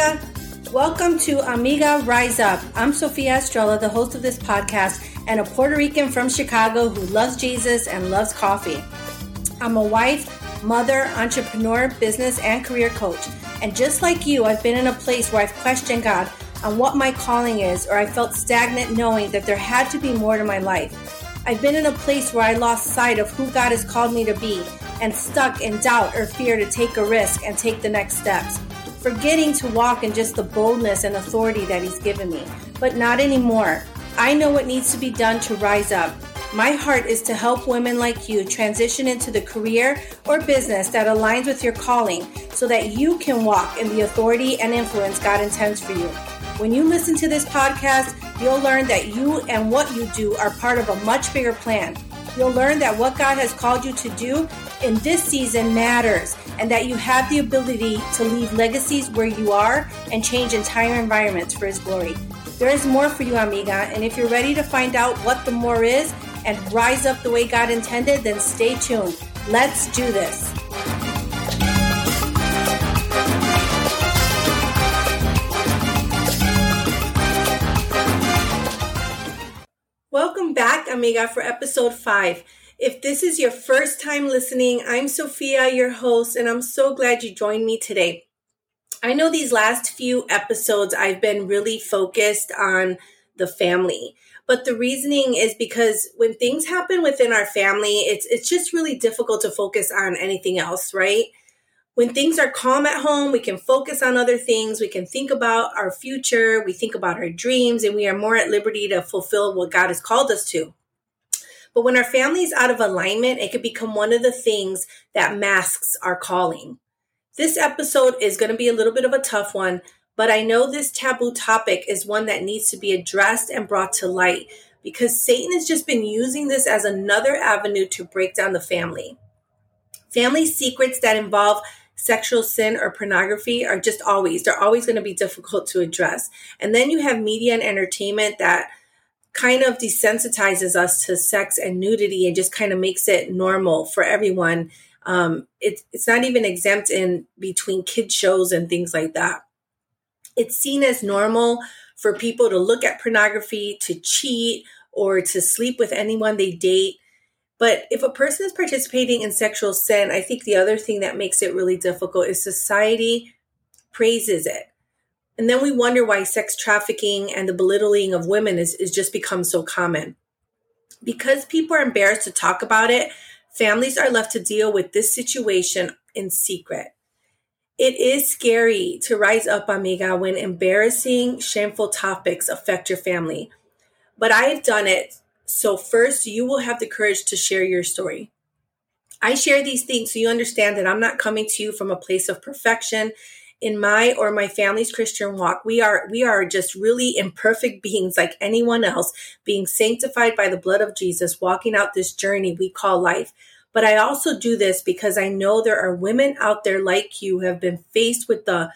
amiga. Welcome to Amiga Rise Up. I'm Sophia Estrella, the host of this podcast, and a Puerto Rican from Chicago who loves Jesus and loves coffee. I'm a wife, mother, entrepreneur, business, and career coach. And just like you, I've been in a place where I've questioned God on what my calling is, or I felt stagnant knowing that there had to be more to my life. I've been in a place where I lost sight of who God has called me to be and stuck in doubt or fear to take a risk and take the next steps forgetting to walk in just the boldness and authority that He's given me. But not anymore. I know what needs to be done to rise up. My heart is to help women like you transition into the career or business that aligns with your calling so that you can walk in the authority and influence God intends for you. When you listen to this podcast, you'll learn that you and what you do are part of a much bigger plan. You'll learn that what God has called you to do in this season matters and that you have the ability to leave legacies where you are and change entire environments for His glory. There is more for you, amiga, and if you're ready to find out what the more is and rise up the way God intended, then stay tuned. Let's do this. Welcome back, amiga, for episode five. If this is your first time listening, I'm Sophia, your host, and I'm so glad you joined me today. I know these last few episodes I've been really focused on the family. But the reasoning is because when things happen within our family, it's it's just really difficult to focus on anything else, right? When things are calm at home, we can focus on other things. We can think about our future. We think about our dreams, and we are more at liberty to fulfill what God has called us to. But when our family is out of alignment, it could become one of the things that masks our calling. This episode is going to be a little bit of a tough one, but I know this taboo topic is one that needs to be addressed and brought to light because Satan has just been using this as another avenue to break down the family. Family secrets that involve sexual sin or pornography are just always, they're always going to be difficult to address. And then you have media and entertainment that kind of desensitizes us to sex and nudity and just kind of makes it normal for everyone. Um, it, it's not even exempt in between kid shows and things like that. It's seen as normal for people to look at pornography, to cheat, or to sleep with anyone they date. But if a person is participating in sexual sin, I think the other thing that makes it really difficult is society praises it. And then we wonder why sex trafficking and the belittling of women is, is just become so common. Because people are embarrassed to talk about it, families are left to deal with this situation in secret. It is scary to rise up, amiga, when embarrassing, shameful topics affect your family. But I have done it. So, first, you will have the courage to share your story. I share these things so you understand that I'm not coming to you from a place of perfection in my or my family's Christian walk, we are we are just really imperfect beings like anyone else, being sanctified by the blood of Jesus, walking out this journey we call life. But I also do this because I know there are women out there like you who have been faced with the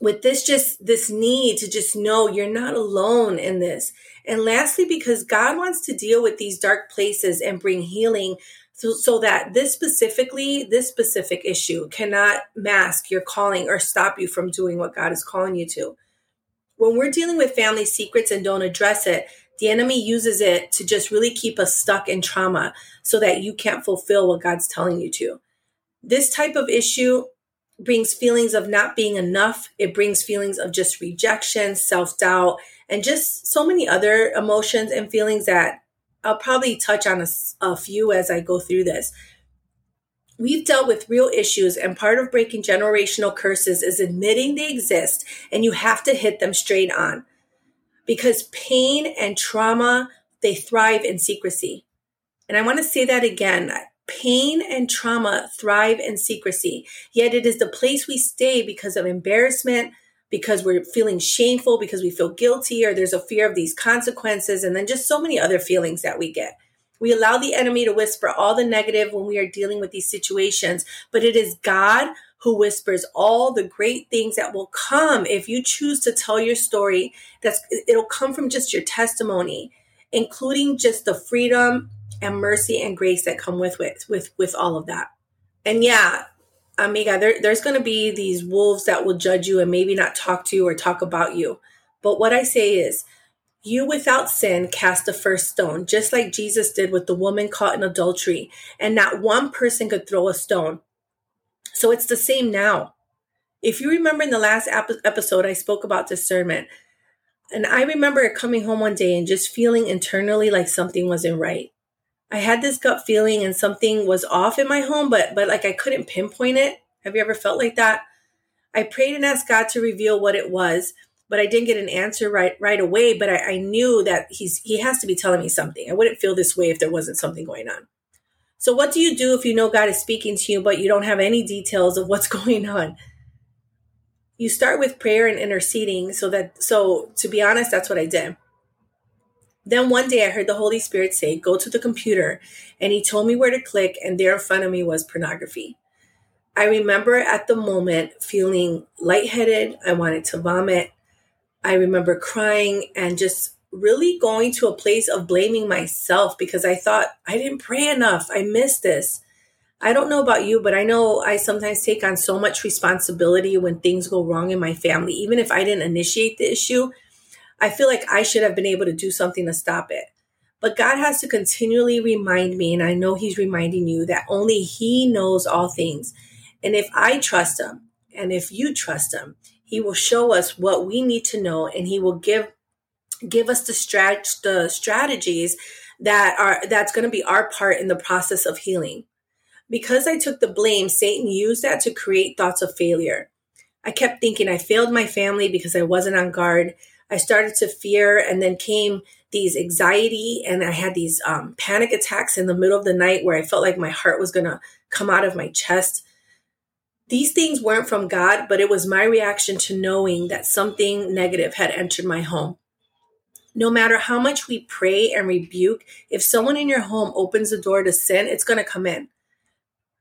with this just this need to just know you're not alone in this. And lastly, because God wants to deal with these dark places and bring healing so, so that this specifically, this specific issue cannot mask your calling or stop you from doing what God is calling you to. When we're dealing with family secrets and don't address it, the enemy uses it to just really keep us stuck in trauma so that you can't fulfill what God's telling you to. This type of issue brings feelings of not being enough. It brings feelings of just rejection, self doubt, and just so many other emotions and feelings that I'll probably touch on a, a few as I go through this. We've dealt with real issues, and part of breaking generational curses is admitting they exist and you have to hit them straight on. Because pain and trauma, they thrive in secrecy. And I want to say that again. Pain and trauma thrive in secrecy, yet it is the place we stay because of embarrassment, because we're feeling shameful, because we feel guilty, or there's a fear of these consequences, and then just so many other feelings that we get. We allow the enemy to whisper all the negative when we are dealing with these situations, but it is God who whispers all the great things that will come if you choose to tell your story. That's it'll come from just your testimony, including just the freedom and mercy and grace that come with with with with all of that. And yeah, amiga, there, there's going to be these wolves that will judge you and maybe not talk to you or talk about you. But what I say is, you without sin cast the first stone, just like Jesus did with the woman caught in adultery, and not one person could throw a stone. So it's the same now. If you remember in the last episode, I spoke about discernment. And I remember coming home one day and just feeling internally like something wasn't right. I had this gut feeling and something was off in my home, but but like I couldn't pinpoint it. Have you ever felt like that? I prayed and asked God to reveal what it was, but I didn't get an answer right right away. But I, I knew that he's he has to be telling me something. I wouldn't feel this way if there wasn't something going on. So what do you do if you know God is speaking to you, but you don't have any details of what's going on? You start with prayer and interceding so that so to be honest, that's what I did. Then one day I heard the Holy Spirit say, Go to the computer. And he told me where to click, and there in front of me was pornography. I remember at the moment feeling lightheaded. I wanted to vomit. I remember crying and just really going to a place of blaming myself because I thought I didn't pray enough. I missed this. I don't know about you, but I know I sometimes take on so much responsibility when things go wrong in my family. Even if I didn't initiate the issue, I feel like I should have been able to do something to stop it. But God has to continually remind me, and I know He's reminding you that only He knows all things. And if I trust Him, and if you trust Him, He will show us what we need to know, and He will give give us the the strategies that are that's going to be our part in the process of healing. Because I took the blame, Satan used that to create thoughts of failure. I kept thinking I failed my family because I wasn't on guard. I started to fear, and then came these anxiety, and I had these um, panic attacks in the middle of the night where I felt like my heart was going to come out of my chest. These things weren't from God, but it was my reaction to knowing that something negative had entered my home. No matter how much we pray and rebuke, if someone in your home opens the door to sin, it's going to come in.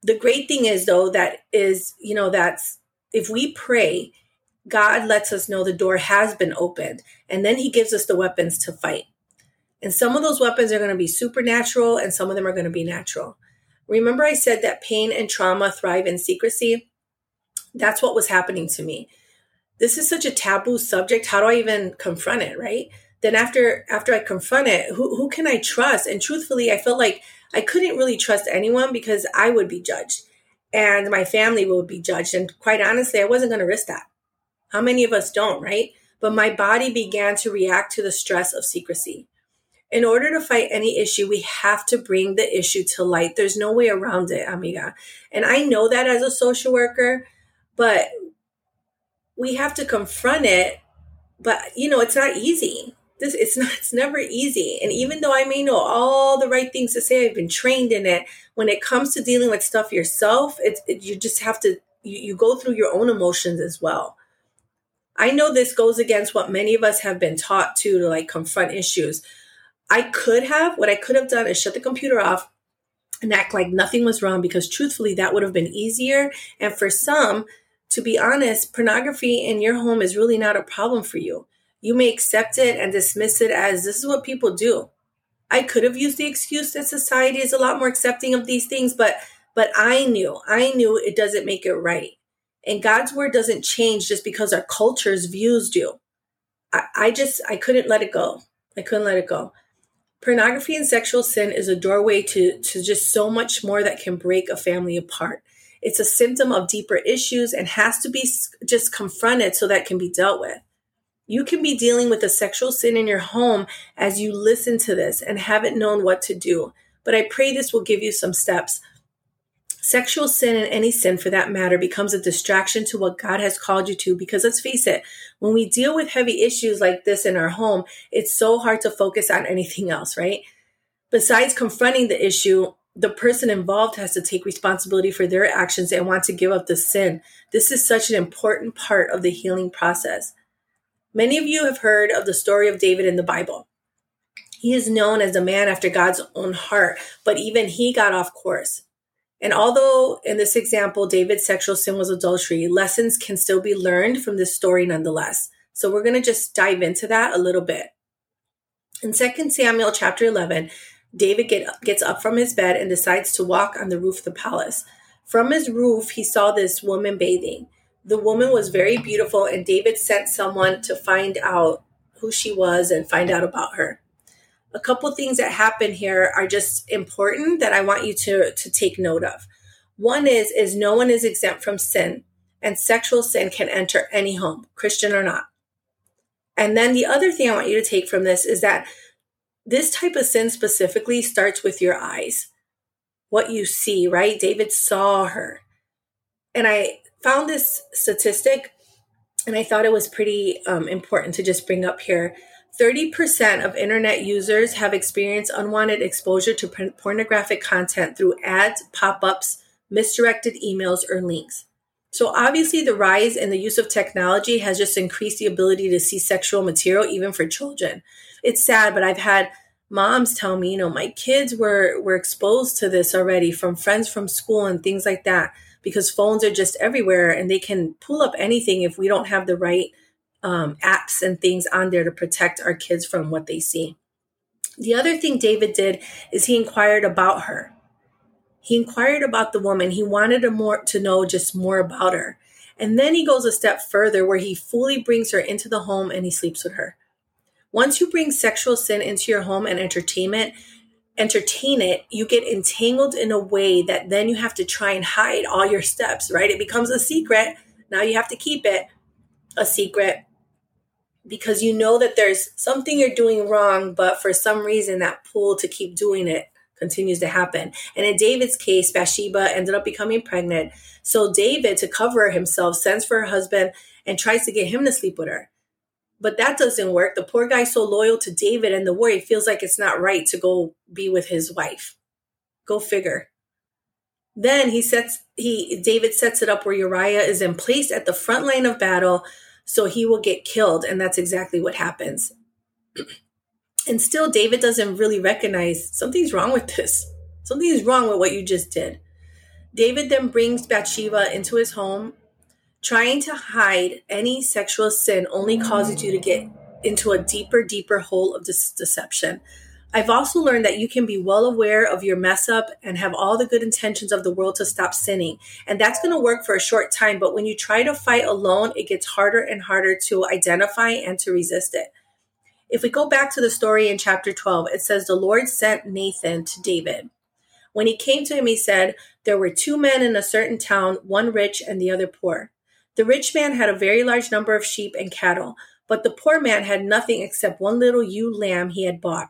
The great thing is, though, that is, you know, that's if we pray God lets us know the door has been opened, and then He gives us the weapons to fight. And some of those weapons are going to be supernatural, and some of them are going to be natural. Remember, I said that pain and trauma thrive in secrecy? That's what was happening to me. This is such a taboo subject. How do I even confront it, right? Then after after I confront it, who who can I trust? And truthfully, I felt like I couldn't really trust anyone because I would be judged and my family would be judged. And quite honestly, I wasn't going to risk that. How many of us don't, right? But my body began to react to the stress of secrecy. In order to fight any issue, we have to bring the issue to light. There's no way around it, amiga. And I know that as a social worker, but we have to confront it. But you know, it's not easy. This it's not it's never easy. And even though I may know all the right things to say, I've been trained in it. When it comes to dealing with stuff yourself, it's it, you just have to you, you go through your own emotions as well. I know this goes against what many of us have been taught to, to like confront issues. I could have, what I could have done is shut the computer off and act like nothing was wrong because truthfully, that would have been easier. And for some, to be honest, pornography in your home is really not a problem for you. You may accept it and dismiss it as this is what people do. I could have used the excuse that society is a lot more accepting of these things, but but I knew, I knew it doesn't make it right. And God's word doesn't change just because our culture's views do. I, I just, I couldn't let it go. I couldn't let it go. Pornography and sexual sin is a doorway to, to just so much more that can break a family apart. It's a symptom of deeper issues and has to be just confronted so that can be dealt with. You can be dealing with a sexual sin in your home as you listen to this and haven't known what to do. But I pray this will give you some steps Sexual sin and any sin for that matter becomes a distraction to what God has called you to because let's face it, when we deal with heavy issues like this in our home, it's so hard to focus on anything else, right? Besides confronting the issue, the person involved has to take responsibility for their actions and want to give up the sin. This is such an important part of the healing process. Many of you have heard of the story of David in the Bible. He is known as a man after God's own heart, but even he got off course. And although in this example, David's sexual sin was adultery, lessons can still be learned from this story nonetheless. So we're going to just dive into that a little bit. In 2 Samuel chapter 11, David get, gets up from his bed and decides to walk on the roof of the palace. From his roof, he saw this woman bathing. The woman was very beautiful, and David sent someone to find out who she was and find out about her. A couple things that happen here are just important that I want you to, to take note of. One is is no one is exempt from sin, and sexual sin can enter any home, Christian or not. And then the other thing I want you to take from this is that this type of sin specifically starts with your eyes. What you see, right? David saw her. And I found this statistic and I thought it was pretty um, important to just bring up here. 30% of internet users have experienced unwanted exposure to pornographic content through ads, pop ups, misdirected emails, or links. So, obviously, the rise in the use of technology has just increased the ability to see sexual material, even for children. It's sad, but I've had moms tell me, you know, my kids were, were exposed to this already from friends from school and things like that because phones are just everywhere and they can pull up anything if we don't have the right um, apps and things on there to protect our kids from what they see. The other thing David did is he inquired about her. He inquired about the woman. He wanted to more to know just more about her. And then he goes a step further where he fully brings her into the home and he sleeps with her. Once you bring sexual sin into your home and entertainment, entertain it, you get entangled in a way that then you have to try and hide all your steps, right? It becomes a secret. Now you have to keep it a secret because you know that there's something you're doing wrong, but for some reason that pull to keep doing it continues to happen. And in David's case, Bathsheba ended up becoming pregnant. So David, to cover himself, sends for her husband and tries to get him to sleep with her. But that doesn't work. The poor guy's so loyal to David and the war, he feels like it's not right to go be with his wife. Go figure. Then he sets he David sets it up where Uriah is in place at the front line of battle so he will get killed and that's exactly what happens. and still David doesn't really recognize something's wrong with this. Something's wrong with what you just did. David then brings Bathsheba into his home Trying to hide any sexual sin only causes you to get into a deeper, deeper hole of this deception. I've also learned that you can be well aware of your mess up and have all the good intentions of the world to stop sinning. And that's going to work for a short time. But when you try to fight alone, it gets harder and harder to identify and to resist it. If we go back to the story in chapter 12, it says, The Lord sent Nathan to David. When he came to him, he said, There were two men in a certain town, one rich and the other poor. The rich man had a very large number of sheep and cattle, but the poor man had nothing except one little ewe lamb he had bought.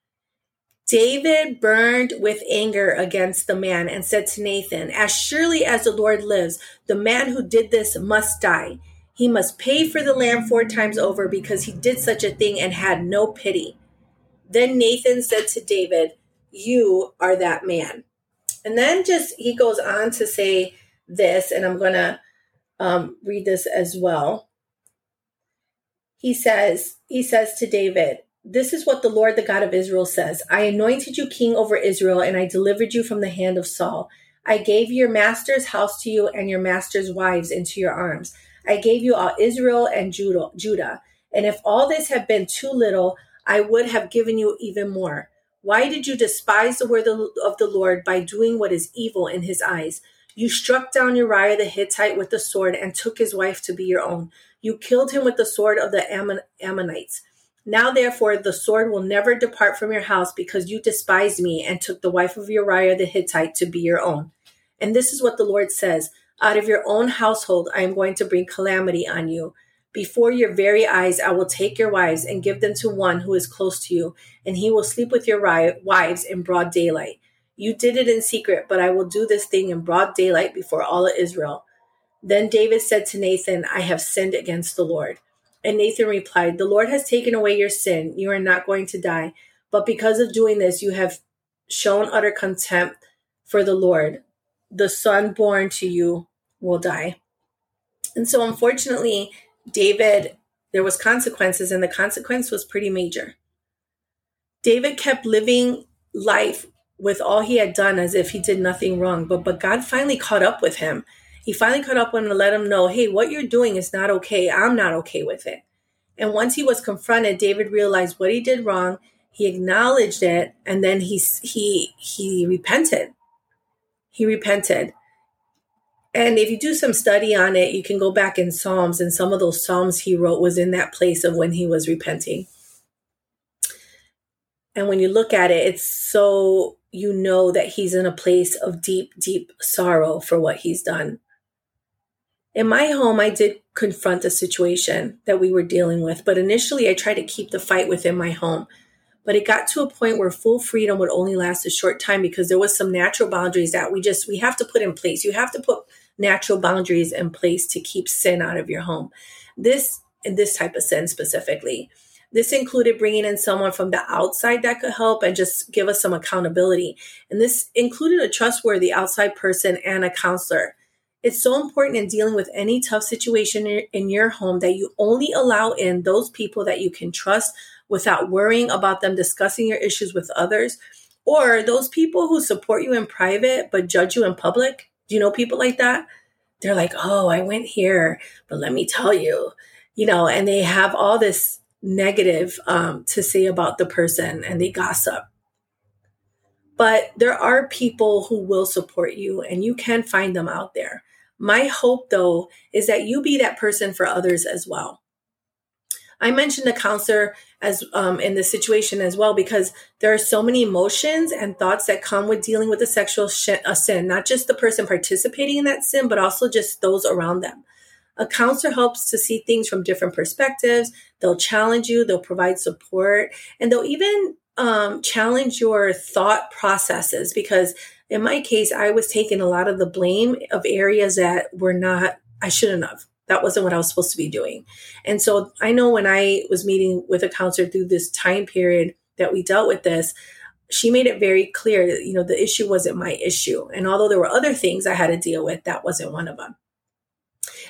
David burned with anger against the man and said to Nathan, As surely as the Lord lives, the man who did this must die. He must pay for the lamb four times over because he did such a thing and had no pity. Then Nathan said to David, You are that man. And then just he goes on to say this, and I'm going to um, read this as well he says, he says to David, this is what the Lord, the God of Israel says. I anointed you king over Israel and I delivered you from the hand of Saul. I gave your master's house to you and your master's wives into your arms. I gave you all Israel and Judah. And if all this had been too little, I would have given you even more. Why did you despise the word of the Lord by doing what is evil in his eyes? You struck down Uriah the Hittite with the sword and took his wife to be your own. You killed him with the sword of the Ammon- Ammonites. Now, therefore, the sword will never depart from your house because you despised me and took the wife of Uriah the Hittite to be your own. And this is what the Lord says Out of your own household, I am going to bring calamity on you. Before your very eyes, I will take your wives and give them to one who is close to you, and he will sleep with your wives in broad daylight. You did it in secret, but I will do this thing in broad daylight before all of Israel. Then David said to Nathan, I have sinned against the Lord. And Nathan replied, The Lord has taken away your sin. You are not going to die. But because of doing this, you have shown utter contempt for the Lord. The son born to you will die. And so, unfortunately, David there was consequences and the consequence was pretty major. David kept living life with all he had done as if he did nothing wrong. But but God finally caught up with him. He finally caught up with him to let him know, hey, what you're doing is not okay. I'm not okay with it. And once he was confronted, David realized what he did wrong. He acknowledged it, and then he he he repented. He repented. And if you do some study on it, you can go back in Psalms, and some of those Psalms he wrote was in that place of when he was repenting. And when you look at it, it's so you know that he's in a place of deep, deep sorrow for what he's done. In my home, I did confront a situation that we were dealing with, but initially I tried to keep the fight within my home. But it got to a point where full freedom would only last a short time because there was some natural boundaries that we just we have to put in place. You have to put natural boundaries in place to keep sin out of your home. This and this type of sin specifically. This included bringing in someone from the outside that could help and just give us some accountability. And this included a trustworthy outside person and a counselor. It's so important in dealing with any tough situation in your home that you only allow in those people that you can trust without worrying about them discussing your issues with others or those people who support you in private but judge you in public. Do you know people like that? They're like, oh, I went here, but let me tell you, you know, and they have all this negative um, to say about the person and they gossip. But there are people who will support you and you can find them out there. My hope, though, is that you be that person for others as well. I mentioned the counselor as um, in the situation as well because there are so many emotions and thoughts that come with dealing with a sexual sh- a sin, not just the person participating in that sin, but also just those around them. A counselor helps to see things from different perspectives. They'll challenge you, they'll provide support, and they'll even um, challenge your thought processes. Because in my case, I was taking a lot of the blame of areas that were not, I shouldn't have. That wasn't what I was supposed to be doing. And so I know when I was meeting with a counselor through this time period that we dealt with this, she made it very clear that, you know, the issue wasn't my issue. And although there were other things I had to deal with, that wasn't one of them.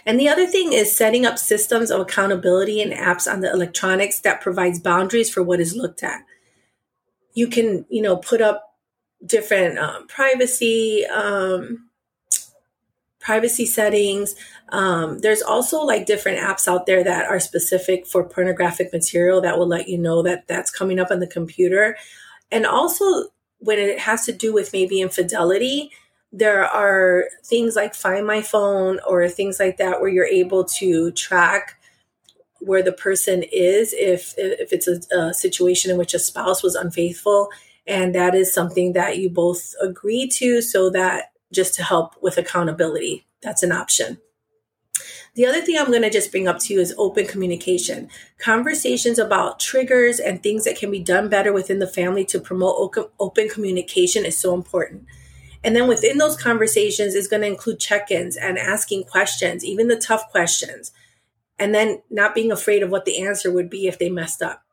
And the other thing is setting up systems of accountability and apps on the electronics that provides boundaries for what is looked at. You can, you know, put up different um, privacy um, privacy settings. Um, there's also like different apps out there that are specific for pornographic material that will let you know that that's coming up on the computer. And also when it has to do with maybe infidelity, there are things like Find My Phone or things like that where you're able to track where the person is if if it's a, a, situation in which a spouse was unfaithful and that is something that you both agree to so that just to help with accountability that's an option. The other thing i'm going to just bring up to you is open communication. Conversations about triggers and things that can be done better within the family to promote open communication is so important. And then within those conversations is going to include check ins and asking questions, even the tough questions, and then not being afraid of what the answer would be if they messed up.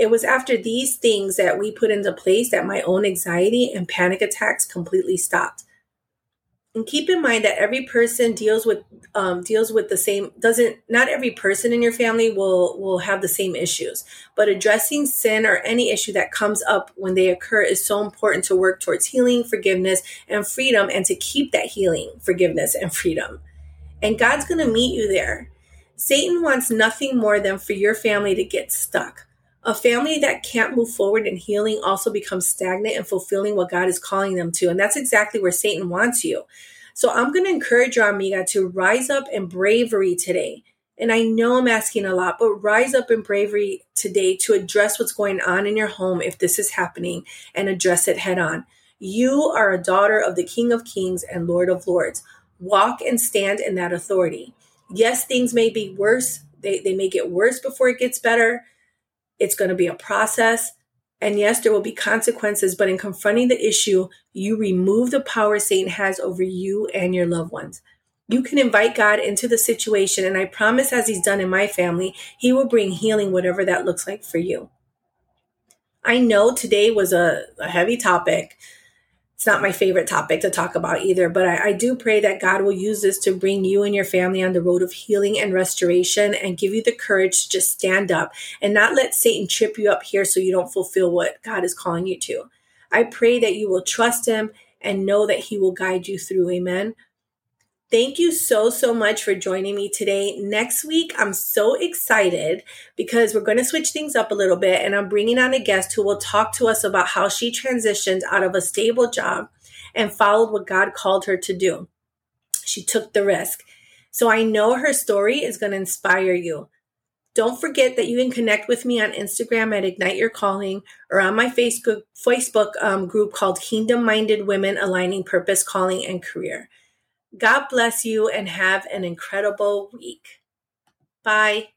It was after these things that we put into place that my own anxiety and panic attacks completely stopped. And keep in mind that every person deals with um, deals with the same doesn't not every person in your family will will have the same issues but addressing sin or any issue that comes up when they occur is so important to work towards healing forgiveness and freedom and to keep that healing forgiveness and freedom. And god's going to meet you there. Satan wants nothing more than for your family to get stuck a family that can't move forward in healing also becomes stagnant and fulfilling what God is calling them to. And that's exactly where Satan wants you. So I'm going to encourage your amiga, to rise up in bravery today. And I know I'm asking a lot, but rise up in bravery today to address what's going on in your home if this is happening and address it head on. You are a daughter of the King of Kings and Lord of Lords. Walk and stand in that authority. Yes, things may be worse. They, they may get worse before it gets better it's going to be a process. And yes, there will be consequences, but in confronting the issue, you remove the power Satan has over you and your loved ones. You can invite God into the situation, and I promise, as He's done in my family, He will bring healing, whatever that looks like for you. I know today was a, a heavy topic it's not my favorite topic to talk about either, but I, I, do pray that God will use this to bring you and your family on the road of healing and restoration and give you the courage to just stand up and not let Satan trip you up here so you don't fulfill what God is calling you to. I pray that you will trust Him and know that He will guide you through. Amen. Thank you so, so much for joining me today. Next week, I'm so excited because we're going to switch things up a little bit and I'm bringing on a guest who will talk to us about how she transitioned out of a stable job and followed what God called her to do. She took the risk. So I know her story is going to inspire you. Don't forget that you can connect with me on Instagram at Ignite Your Calling or on my Facebook Facebook um, group called Kingdom Minded Women Aligning Purpose, Calling, and Career. God bless you and have an incredible week. Bye.